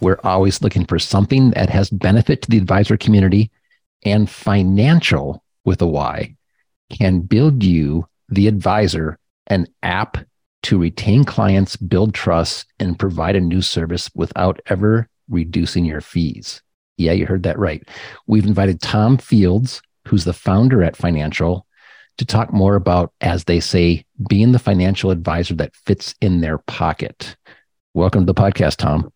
We're always looking for something that has benefit to the advisor community and Fynancial with a Y can build you, the advisor, an app to retain clients, build trust, and provide a new service without ever reducing your fees. Yeah, you heard that right. We've invited Tom Fields, who's the founder at Fynancial, to talk more about, as they say, being the financial advisor that fits in their pocket. Welcome to the podcast, Tom.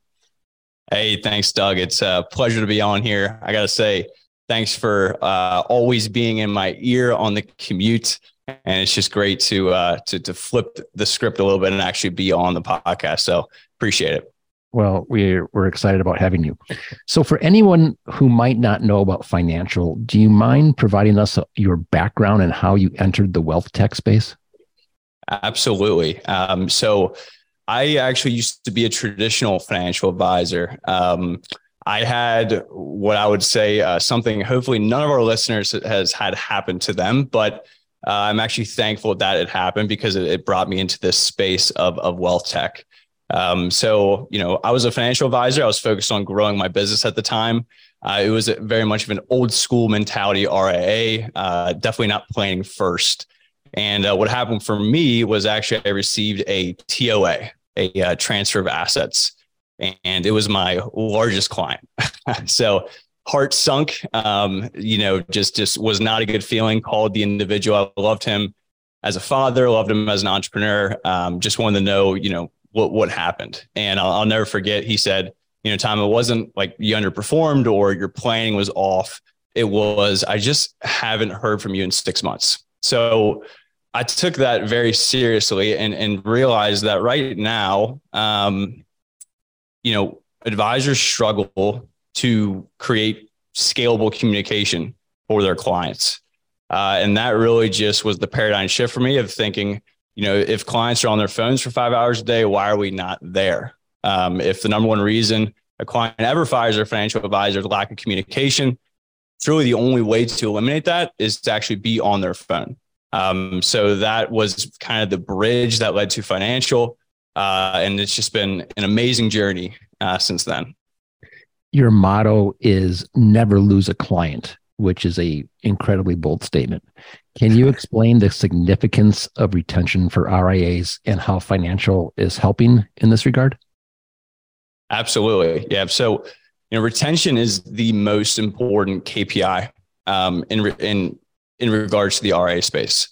Hey, thanks, Doug. It's a pleasure to be on here. I got to say, thanks for uh, always being in my ear on the commute. And it's just great to, uh, to, to flip the script a little bit and actually be on the podcast. So appreciate it. Well, we're, we're excited about having you. So, for anyone who might not know about Fynancial, do you mind providing us your background and how you entered the wealth tech space? Absolutely. Um, so, I actually used to be a traditional financial advisor. Um, I had what I would say uh, something hopefully none of our listeners has had happen to them, but uh, I'm actually thankful that it happened because it, it, brought me into this space of, of wealth tech. Um, so, you know, I was a financial advisor. I was focused on growing my business at the time. Uh, it was very much of an old school mentality RIA, uh, definitely not planning first. And uh, what happened for me was actually I received a TOA, a uh, transfer of assets, and it was my largest client. so heart sunk. Um, you know, just just was not a good feeling. Called the individual. I loved him as a father. Loved him as an entrepreneur. Um, just wanted to know, you know, what what happened. And I'll, I'll never forget. He said, you know, Tom, it wasn't like you underperformed or your planning was off. It was I just haven't heard from you in six months. So I took that very seriously and, and realized that right now, um, you know, advisors struggle to create scalable communication for their clients. Uh, and that really just was the paradigm shift for me of thinking, you know, if clients are on their phones for five hours a day, why are we not there? Um, if the number one reason a client ever fires their financial advisor is lack of communication, it's really the only way to eliminate that is to actually be on their phone. Um, so that was kind of the bridge that led to Fynancial. Uh, and it's just been an amazing journey uh, since then. Your motto is never lose a client, which is a incredibly bold statement. Can you explain the significance of retention for RIAs and how Fynancial is helping in this regard? Absolutely. Yeah. So, you know, retention is the most important KPI um, in, in in regards to the RA space.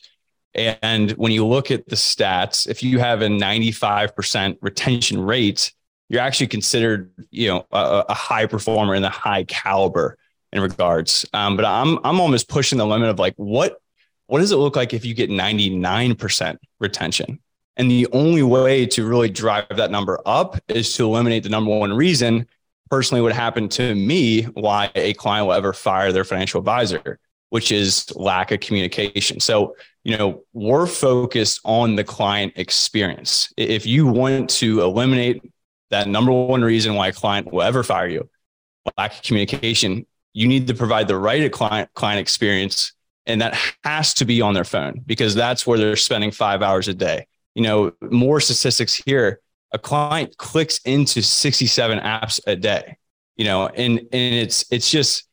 And when you look at the stats, if you have a 95% retention rate, you're actually considered, you know, a, a high performer in the high caliber in regards. Um, but I'm I'm almost pushing the limit of like what what does it look like if you get 99% retention? And the only way to really drive that number up is to eliminate the number one reason personally what happened to me why a client will ever fire their financial advisor which is lack of communication. So, you know, we're focused on the client experience. If you want to eliminate that number one reason why a client will ever fire you, lack of communication, you need to provide the right client client experience. And that has to be on their phone because that's where they're spending five hours a day. You know, more statistics here. A client clicks into 67 apps a day, you know, and, and it's it's just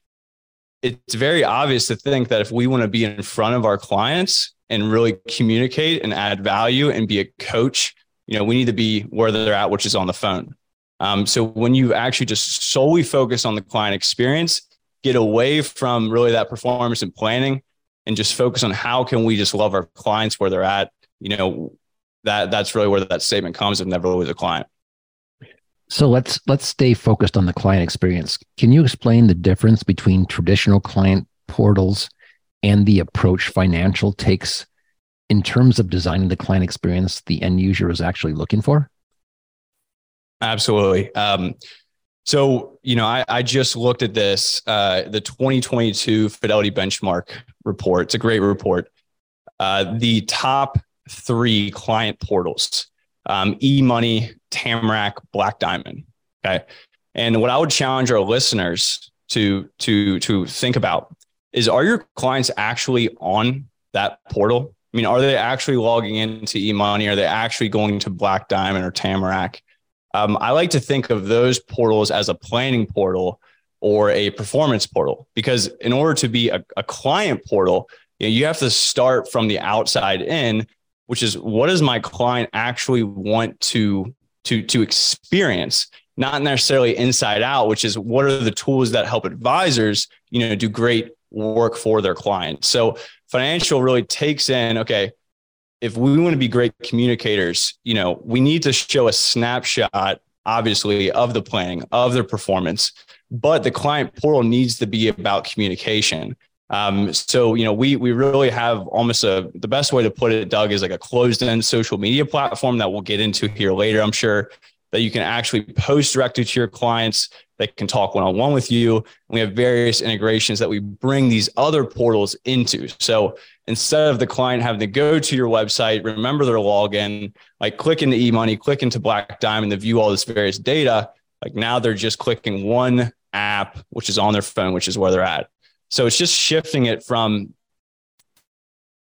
it's very obvious to think that if we want to be in front of our clients and really communicate and add value and be a coach, you know, we need to be where they're at, which is on the phone. Um, so when you actually just solely focus on the client experience, get away from really that performance and planning, and just focus on how can we just love our clients where they're at. You know, that that's really where that statement comes of never lose a client. So let's let's stay focused on the client experience. Can you explain the difference between traditional client portals and the approach Fynancial takes in terms of designing the client experience the end user is actually looking for? Absolutely. Um, So, you know, I, I just looked at this, uh, the 2022 Fidelity Benchmark report. It's a great report. Uh, the top three client portals um, eMoney, Tamarac, Black Diamond. Okay. And what I would challenge our listeners to, to, to think about is are your clients actually on that portal? I mean, are they actually logging into eMoney? Are they actually going to Black Diamond or Tamarac? Um, I like to think of those portals as a planning portal or a performance portal because in order to be a, a client portal, you, know, you have to start from the outside in, which is what does my client actually want to to to experience, not necessarily inside out, which is what are the tools that help advisors, you know, do great work for their clients. So Fynancial really takes in, okay, if we want to be great communicators, you know, we need to show a snapshot, obviously, of the planning, of their performance, but the client portal needs to be about communication. Um, so, you know, we we really have almost a the best way to put it, Doug, is like a closed-end social media platform that we'll get into here later. I'm sure that you can actually post directly to your clients that can talk one-on-one with you. We have various integrations that we bring these other portals into. So instead of the client having to go to your website, remember their login, like click into eMoney, click into Black Diamond to view all this various data. Like now they're just clicking one app, which is on their phone, which is where they're at. So it's just shifting it from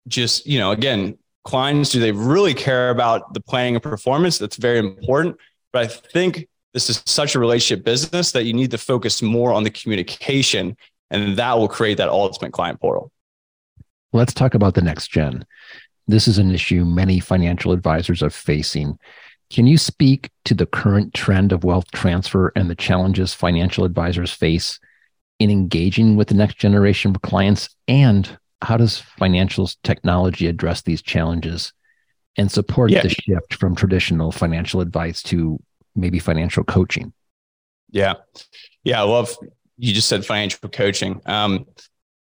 just, you know, again, clients, do they really care about the planning and performance? That's very important. But I think this is such a relationship business that you need to focus more on the communication, and that will create that ultimate client portal. Let's talk about the next gen. This is an issue many financial advisors are facing. Can you speak to the current trend of wealth transfer and the challenges financial advisors face in engaging with the next generation of clients? And how does Fynancial's technology address these challenges and support yeah. the shift from traditional financial advice to maybe financial coaching? Yeah. Yeah. I love you just said financial coaching. Um,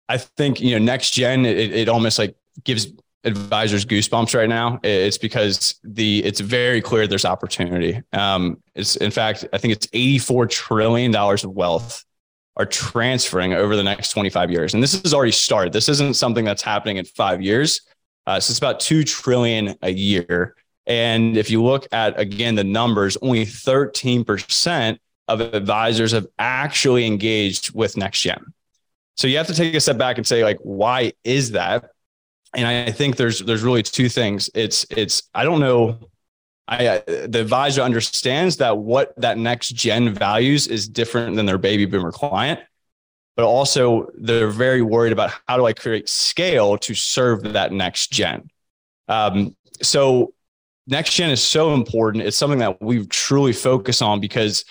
I think, you know, next gen, it, it almost like gives advisors goosebumps right now. It's because the it's very clear there's opportunity. Um, it's in fact, I think it's 84 trillion dollars of wealth are transferring over the next 25 years. And this has already started. This isn't something that's happening in five years. Uh, so it's about 2 trillion a year. And if you look at, again, the numbers, only 13% of advisors have actually engaged with NextGen. So you have to take a step back and say, like, why is that? And I think there's there's really two things. It's it's I don't know. I the advisor understands that what that next gen values is different than their baby boomer client, but also they're very worried about how do I create scale to serve that next gen. Um, so next gen is so important. It's something that we truly focus on because,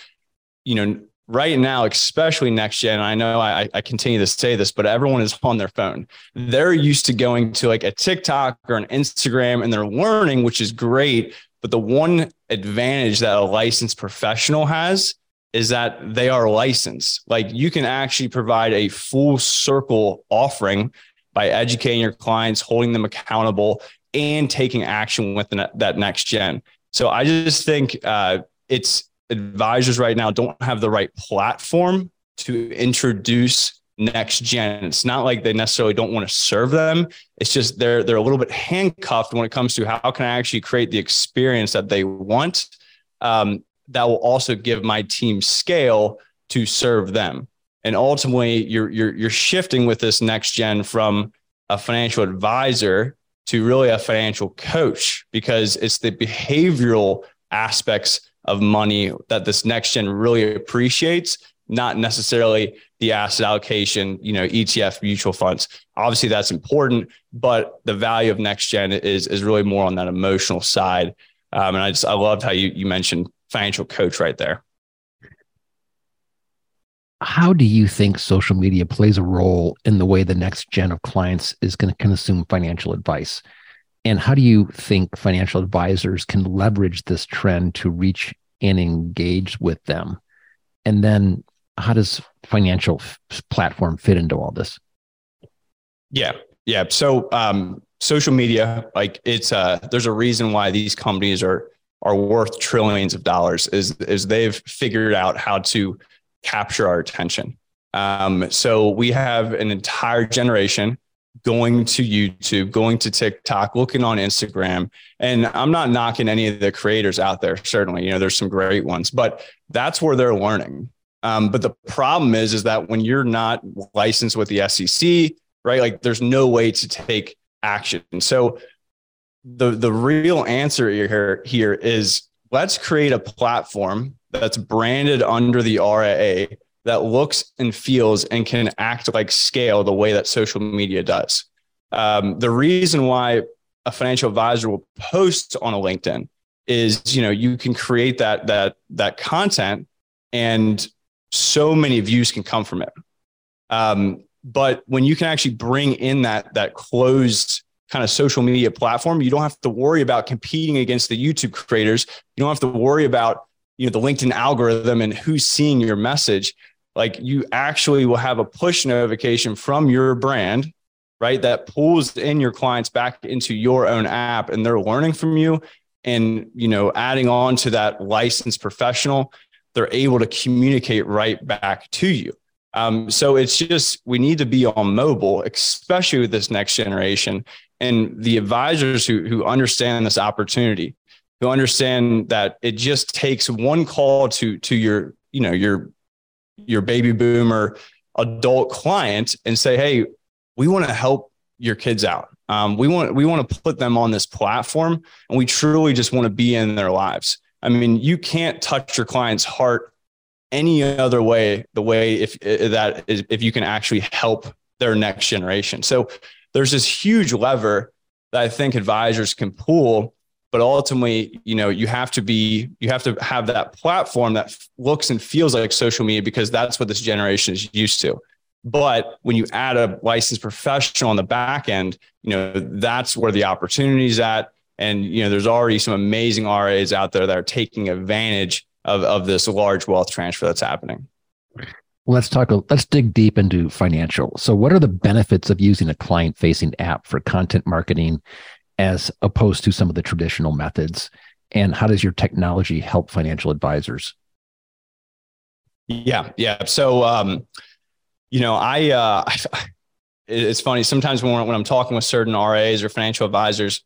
you know, right now, especially next gen, I know I, I, continue to say this, but everyone is on their phone. They're used to going to like a TikTok or an Instagram and they're learning, which is great. But the one advantage that a licensed professional has is that they are licensed. Like you can actually provide a full circle offering by educating your clients, holding them accountable, and taking action with that next gen. So I just think uh, it's advisors right now don't have the right platform to introduce next gen. It's not like they necessarily don't want to serve them. It's just they're they're a little bit handcuffed when it comes to how can I actually create the experience that they want um, that will also give my team scale to serve them. And ultimately, you're you're you're shifting with this next gen from a financial advisor to really a financial coach because it's the behavioral aspects of money that this next gen really appreciates not necessarily the asset allocation you know etf mutual funds obviously that's important but the value of next gen is is really more on that emotional side um, and i just i loved how you you mentioned financial coach right there how do you think social media plays a role in the way the next gen of clients is going to consume financial advice? And how do you think financial advisors can leverage this trend to reach and engage with them? And then how does Fynancial f- platform fit into all this? Yeah. Yeah. So um, social media, like it's uh there's a reason why these companies are are worth trillions of dollars is, is they've figured out how to capture our attention. Um, so we have an entire generation going to YouTube, going to TikTok, looking on Instagram. And I'm not knocking any of the creators out there. Certainly, you know, there's some great ones, but that's where they're learning. Um, but the problem is, is that when you're not licensed with the SEC, right? Like there's no way to take action. So the the real answer here here is let's create a platform that's branded under the RIA that looks and feels and can act like scale the way that social media does. Um, the reason why a financial advisor will post on a LinkedIn is, you know, you can create that that that content, and so many views can come from it. Um, but when you can actually bring in that that closed kind of social media platform, you don't have to worry about competing against the YouTube creators. You don't have to worry about you know the LinkedIn algorithm and who's seeing your message. Like you actually will have a push notification from your brand, right? That pulls in your clients back into your own app and they're learning from you and you know adding on to that licensed professional they're able to communicate right back to you. Um, so it's just we need to be on mobile especially with this next generation and the advisors who who understand this opportunity who understand that it just takes one call to to your you know your your baby boomer adult client and say hey we want to help your kids out. Um, we want we want to put them on this platform and we truly just want to be in their lives i mean you can't touch your client's heart any other way the way if, if that is if you can actually help their next generation so there's this huge lever that I think advisors can pull. But ultimately, you know, you have to be, you have to have that platform that looks and feels like social media because that's what this generation is used to. But when you add a licensed professional on the back end, you know, that's where the opportunity is at. And, you know, there's already some amazing RAs out there that are taking advantage of, of this large wealth transfer that's happening. Let's talk let's dig deep into Fynancial. So what are the benefits of using a client facing app for content marketing as opposed to some of the traditional methods? And how does your technology help financial advisors? Yeah yeah. So um you know i uh it's funny sometimes when, when i'm talking with certain ras or financial advisors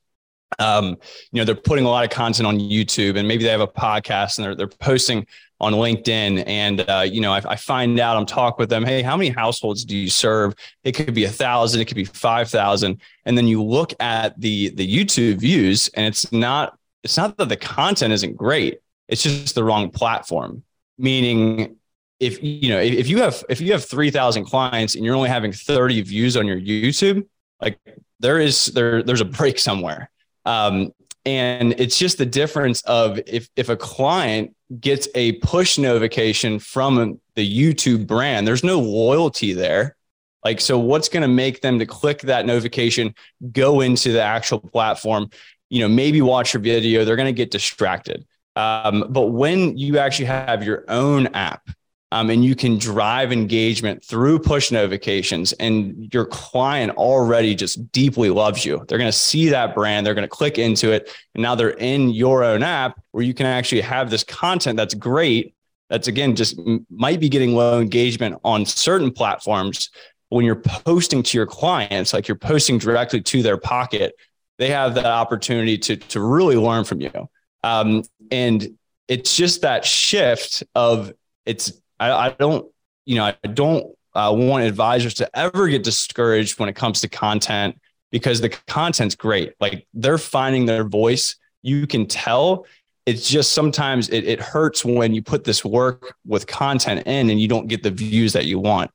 um, you know, they're putting a lot of content on YouTube and maybe they have a podcast and they're, they're posting on LinkedIn. And, uh, you know, I, I, find out, I'm talking with them, hey, how many households do you serve? It could be a thousand, it could be 5,000. And then you look at the, the YouTube views and it's not, it's not that the content isn't great. It's just the wrong platform. Meaning if, you know, if, if you have, if you have 3,000 clients and you're only having 30 views on your YouTube, like there is, there, there's a break somewhere. Um, and it's just the difference of if if a client gets a push notification from the YouTube brand, there's no loyalty there. Like, so what's going to make them to click that notification, go into the actual platform, you know, maybe watch your video, they're going to get distracted. Um, but when you actually have your own app um, and you can drive engagement through push notifications and your client already just deeply loves you. They're going to see that brand they're going to click into it and now they're in your own app where you can actually have this content that's great that's again just might be getting low engagement on certain platforms. When you're posting to your clients like you're posting directly to their pocket they have that opportunity to, to really learn from you. Um, and it's just that shift of it's I, I don't, you know, I don't uh, want advisors to ever get discouraged when it comes to content because the content's great. Like they're finding their voice. You can tell. It's just sometimes it, it hurts when you put this work with content in and you don't get the views that you want.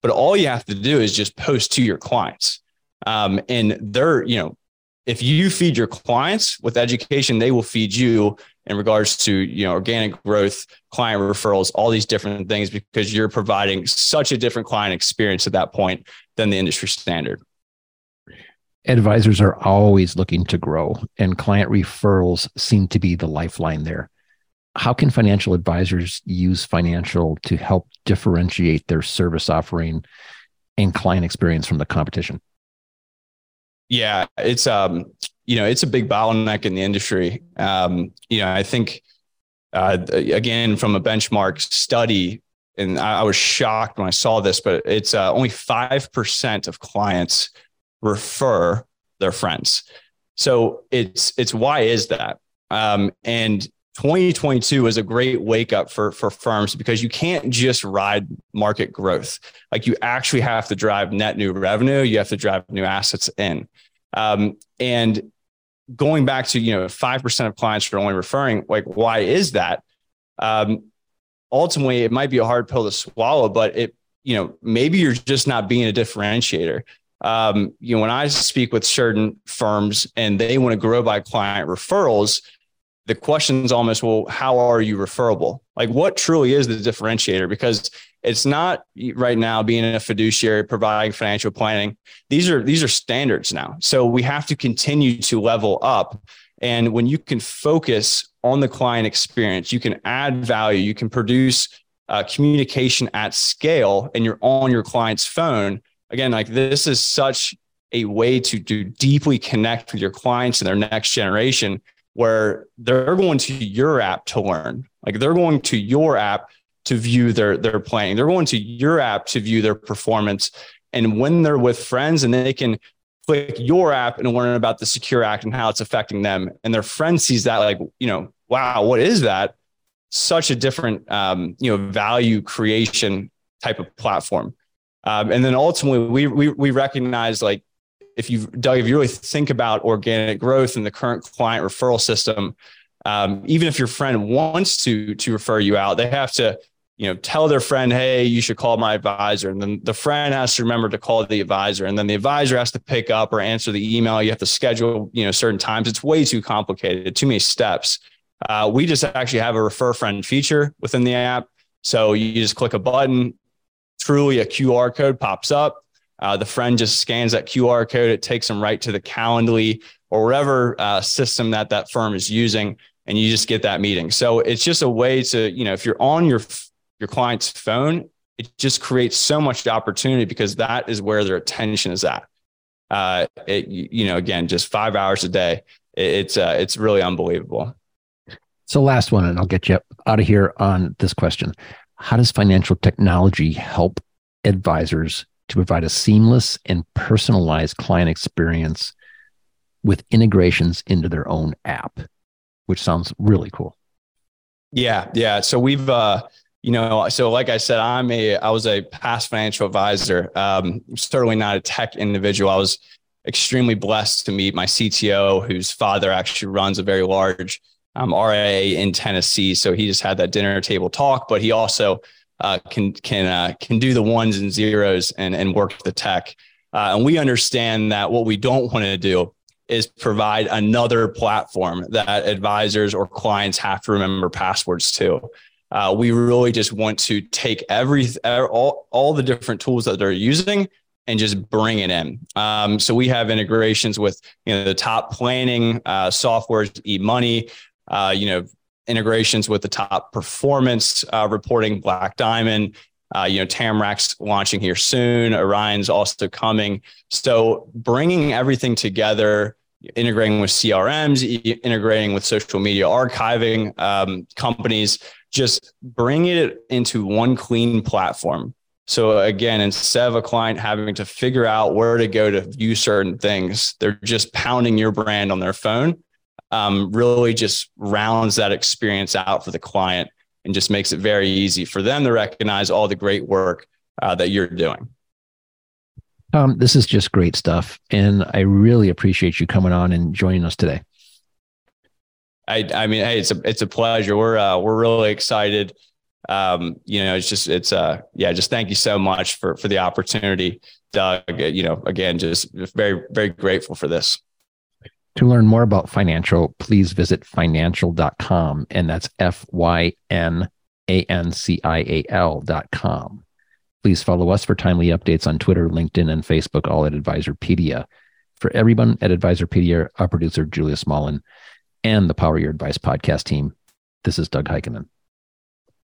But all you have to do is just post to your clients. Um, and they're, you know, if you feed your clients with education, they will feed you in regards to you know organic growth client referrals all these different things because you're providing such a different client experience at that point than the industry standard. Advisors are always looking to grow and client referrals seem to be the lifeline there. How can financial advisors use Fynancial to help differentiate their service offering and client experience from the competition yeah it's um you know, it's a big bottleneck in the industry. Um, you know, I think, uh, again, from a benchmark study, and I, I, was shocked when I saw this, but it's uh, only 5% of clients refer their friends. So it's, it's why is that? Um, and 2022 is a great wake up for, for firms because you can't just ride market growth. Like you actually have to drive net new revenue. You have to drive new assets in. Um, and going back to, you know, 5% of clients are only referring, like, why is that? Um, ultimately, it might be a hard pill to swallow, but it, you know, maybe you're just not being a differentiator. Um, you know, when I speak with certain firms and they want to grow by client referrals, the question is almost, well, how are you referable? Like, what truly is the differentiator? Because it's not right now being a fiduciary providing financial planning. These are these are standards now. So we have to continue to level up. And when you can focus on the client experience, you can add value, you can produce uh, communication at scale, and you're on your client's phone. Again, like this is such a way to, do deeply connect with your clients and their next generation where they're going to your app to learn. Like they're going to your app to view their their playing. They're going to your app to view their performance. And when they're with friends and they can click your app and learn about the secure act and how it's affecting them and their friend sees that like you know wow what is that such a different um, you know value creation type of platform um, and then ultimately we, we we recognize like if you doug if you really think about organic growth in the current client referral system um, even if your friend wants to to refer you out they have to you know, tell their friend, hey, you should call my advisor. And then the friend has to remember to call the advisor. And then the advisor has to pick up or answer the email. You have to schedule, you know, certain times. It's way too complicated, too many steps. Uh, we just actually have a refer friend feature within the app. So you just click a button, truly a QR code pops up. Uh, the friend just scans that QR code. It takes them right to the Calendly or whatever uh, system that that firm is using, and you just get that meeting. So it's just a way to, you know, if you're on your your client's phone, it just creates so much opportunity because that is where their attention is at. Uh, it, you know, again, just five hours a day. It, it's, uh, it's really unbelievable. So last one, and I'll get you out of here on this question. How does Fynancial technology help advisors to provide a seamless and personalized client experience with integrations into their own app, which sounds really cool. Yeah, yeah. So we've uh, you know, so like I said, I'm a, I was a past financial advisor. Um, certainly not a tech individual. I was extremely blessed to meet my CTO, whose father actually runs a very large um, RIA in Tennessee. So he just had that dinner table talk, but he also uh, can can uh, can do the ones and zeros and and work the tech. Uh, and we understand that what we don't want to do is provide another platform that advisors or clients have to remember passwords to. Uh, we really just want to take every all, all the different tools that they're using and just bring it in. Um, so we have integrations with you know the top planning uh, softwares, eMoney, uh, you know integrations with the top performance uh, reporting, Black Diamond. Uh, you know, Tamarac's launching here soon. Orion's also coming. So bringing everything together, integrating with CRMs, integrating with social media archiving um, companies just bring it into one clean platform. So again, instead of a client having to figure out where to go to view certain things, they're just pounding your brand on their phone. Um, really just rounds that experience out for the client and just makes it very easy for them to recognize all the great work uh, that you're doing. Tom, this is just great stuff. And I really appreciate you coming on and joining us today. I, I mean, hey, it's a it's a pleasure. We're uh, we're really excited. Um, you know, it's just it's uh yeah, just thank you so much for for the opportunity, Doug. You know, again, just very very grateful for this. To learn more about Fynancial, please visit fynancial.com and that's F Y N A N C I A L.com. Please follow us for timely updates on Twitter, LinkedIn, and Facebook, all at Advisorpedia. For everyone at Advisorpedia, our producer, Julia Smolin and the Power Your Advice podcast team. This is Doug Heikkinen.